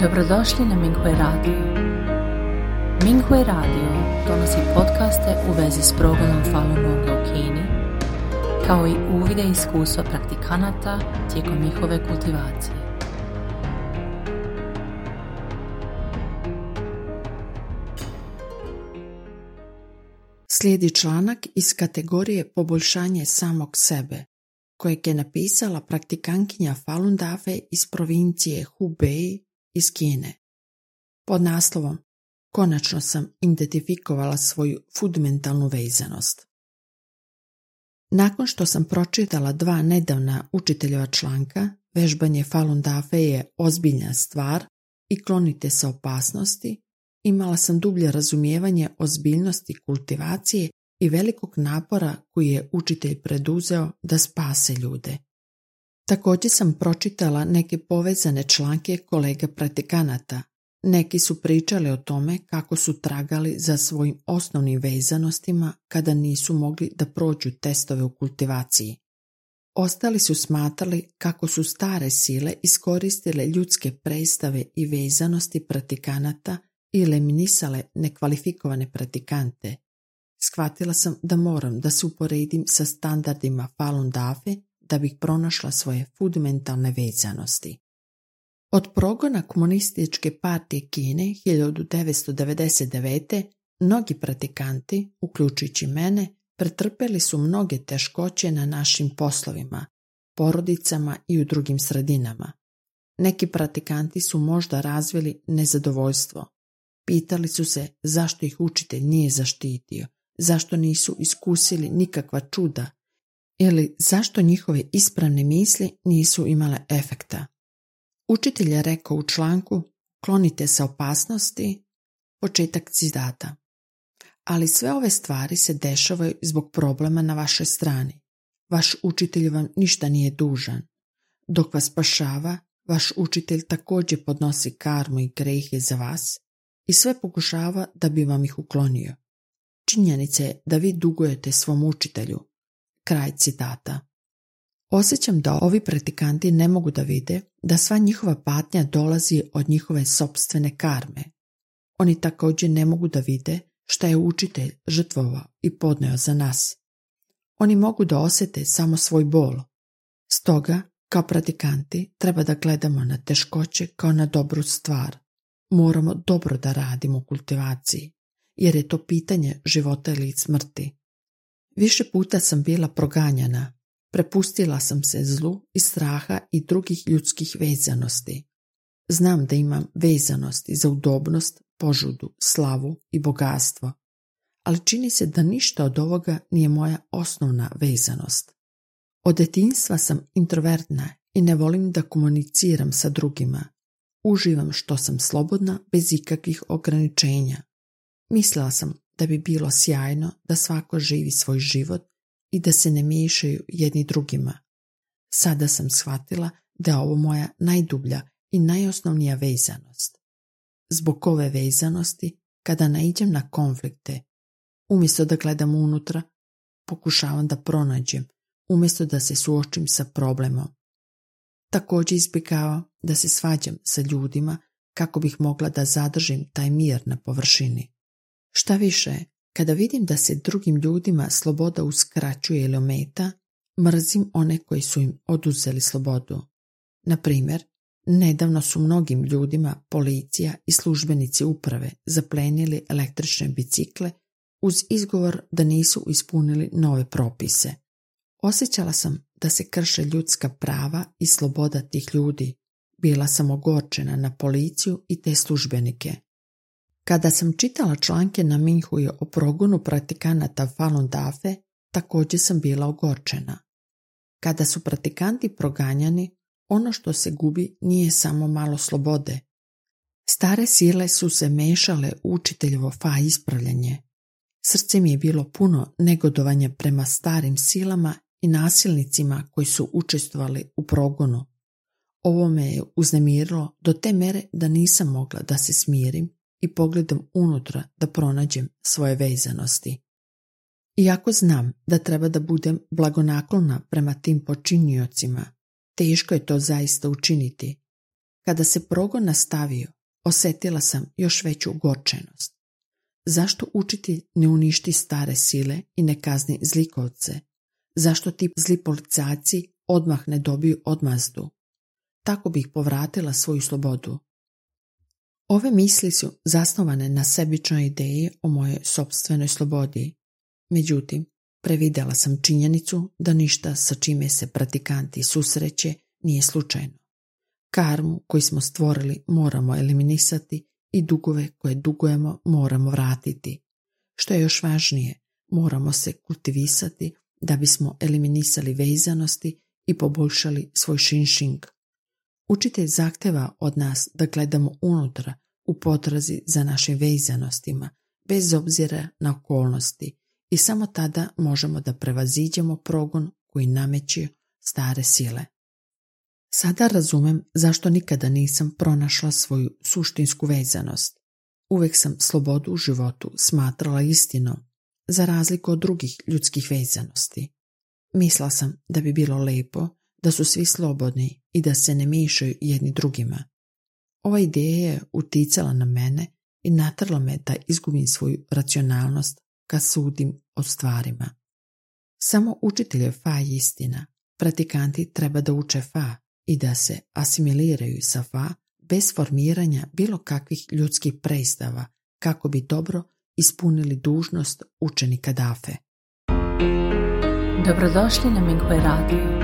Dobrodošli na Minghui Radio. Minghui Radio donosi podcaste u vezi s progledom Falun Gonga u Kini, kao i uvide iskustva praktikanata tijekom njihove kultivacije. Slijedi članak iz kategorije poboljšanje samog sebe, kojeg je napisala praktikankinja Falun Dafe iz provincije Hubei iz Kine. Pod naslovom Konačno sam identifikovala svoju fundamentalnu vezanost. Nakon što sam pročitala dva nedavna učiteljeva članka, vežbanje Falun Dafe je ozbiljna stvar i klonite se opasnosti, imala sam dublje razumijevanje ozbiljnosti kultivacije i velikog napora koji je učitelj preduzeo da spase ljude. Također sam pročitala neke povezane članke kolega pratikanata. Neki su pričali o tome kako su tragali za svojim osnovnim vezanostima kada nisu mogli da prođu testove u kultivaciji. Ostali su smatrali kako su stare sile iskoristile ljudske predstave i vezanosti pratikanata i eliminisale nekvalifikovane pratikante. Shvatila sam da moram da se uporedim sa standardima Falun Dafe da bih pronašla svoje fundamentalne vezanosti. Od progona komunističke partije Kine 1999. mnogi pratikanti, uključujući mene, pretrpeli su mnoge teškoće na našim poslovima, porodicama i u drugim sredinama. Neki pratikanti su možda razvili nezadovoljstvo. Pitali su se zašto ih učitelj nije zaštitio, zašto nisu iskusili nikakva čuda ili zašto njihove ispravne misli nisu imale efekta. Učitelj je rekao u članku klonite se opasnosti, početak citata. Ali sve ove stvari se dešavaju zbog problema na vašoj strani. Vaš učitelj vam ništa nije dužan. Dok vas spašava, vaš učitelj također podnosi karmu i grehe za vas i sve pokušava da bi vam ih uklonio. Činjenica je da vi dugujete svom učitelju. Kraj citata. Osjećam da ovi pratikanti ne mogu da vide da sva njihova patnja dolazi od njihove sobstvene karme. Oni također ne mogu da vide šta je učitelj žrtvovao i podneo za nas. Oni mogu da osjete samo svoj bol. Stoga, kao pratikanti, treba da gledamo na teškoće kao na dobru stvar. Moramo dobro da radimo u kultivaciji jer je to pitanje života ili smrti. Više puta sam bila proganjana, prepustila sam se zlu i straha i drugih ljudskih vezanosti. Znam da imam vezanosti za udobnost, požudu, slavu i bogatstvo, ali čini se da ništa od ovoga nije moja osnovna vezanost. Od detinjstva sam introvertna i ne volim da komuniciram sa drugima. Uživam što sam slobodna bez ikakvih ograničenja. Mislila sam da bi bilo sjajno da svako živi svoj život i da se ne miješaju jedni drugima. Sada sam shvatila da je ovo moja najdublja i najosnovnija vezanost. Zbog ove vezanosti, kada naiđem na konflikte, umjesto da gledam unutra, pokušavam da pronađem, umjesto da se suočim sa problemom. Također izbjegavam da se svađam sa ljudima kako bih mogla da zadržim taj mir na površini. Šta više, kada vidim da se drugim ljudima sloboda uskraćuje ili ometa, mrzim one koji su im oduzeli slobodu. Na primjer, nedavno su mnogim ljudima policija i službenici uprave zaplenili električne bicikle uz izgovor da nisu ispunili nove propise. Osjećala sam da se krše ljudska prava i sloboda tih ljudi. Bila sam ogorčena na policiju i te službenike. Kada sam čitala članke na Minhuju o progonu pratikanata Falun Dafe, također sam bila ogorčena. Kada su pratikanti proganjani, ono što se gubi nije samo malo slobode. Stare sile su se mešale u učiteljevo fa ispravljanje. Srce mi je bilo puno negodovanja prema starim silama i nasilnicima koji su učestvovali u progonu. Ovo me je uznemirilo do te mere da nisam mogla da se smirim i pogledam unutra da pronađem svoje vezanosti. Iako znam da treba da budem blagonaklona prema tim počiniocima, teško je to zaista učiniti. Kada se progon nastavio, osjetila sam još veću gorčenost. Zašto učiti ne uništi stare sile i ne kazni zlikovce? Zašto ti zli policajci odmah ne dobiju odmazdu? Tako bih povratila svoju slobodu. Ove misli su zasnovane na sebičnoj ideji o mojoj sobstvenoj slobodi. Međutim, previdjela sam činjenicu da ništa sa čime se pratikanti susreće nije slučajno. Karmu koju smo stvorili moramo eliminisati i dugove koje dugujemo moramo vratiti. Što je još važnije, moramo se kultivisati da bismo eliminisali vezanosti i poboljšali svoj šinšing. Učitelj zahteva od nas da gledamo unutra u potrazi za našim vezanostima, bez obzira na okolnosti i samo tada možemo da prevaziđemo progon koji nameće stare sile. Sada razumem zašto nikada nisam pronašla svoju suštinsku vezanost. Uvijek sam slobodu u životu smatrala istinom, za razliku od drugih ljudskih vezanosti. Misla sam da bi bilo lepo da su svi slobodni i da se ne miješaju jedni drugima. Ova ideja je uticala na mene i natrla me da izgubim svoju racionalnost kad sudim o stvarima. Samo učitelj je fa istina. Pratikanti treba da uče fa i da se asimiliraju sa fa bez formiranja bilo kakvih ljudskih predstava kako bi dobro ispunili dužnost učenika Dafe. Dobrodošli na Minghui Radio.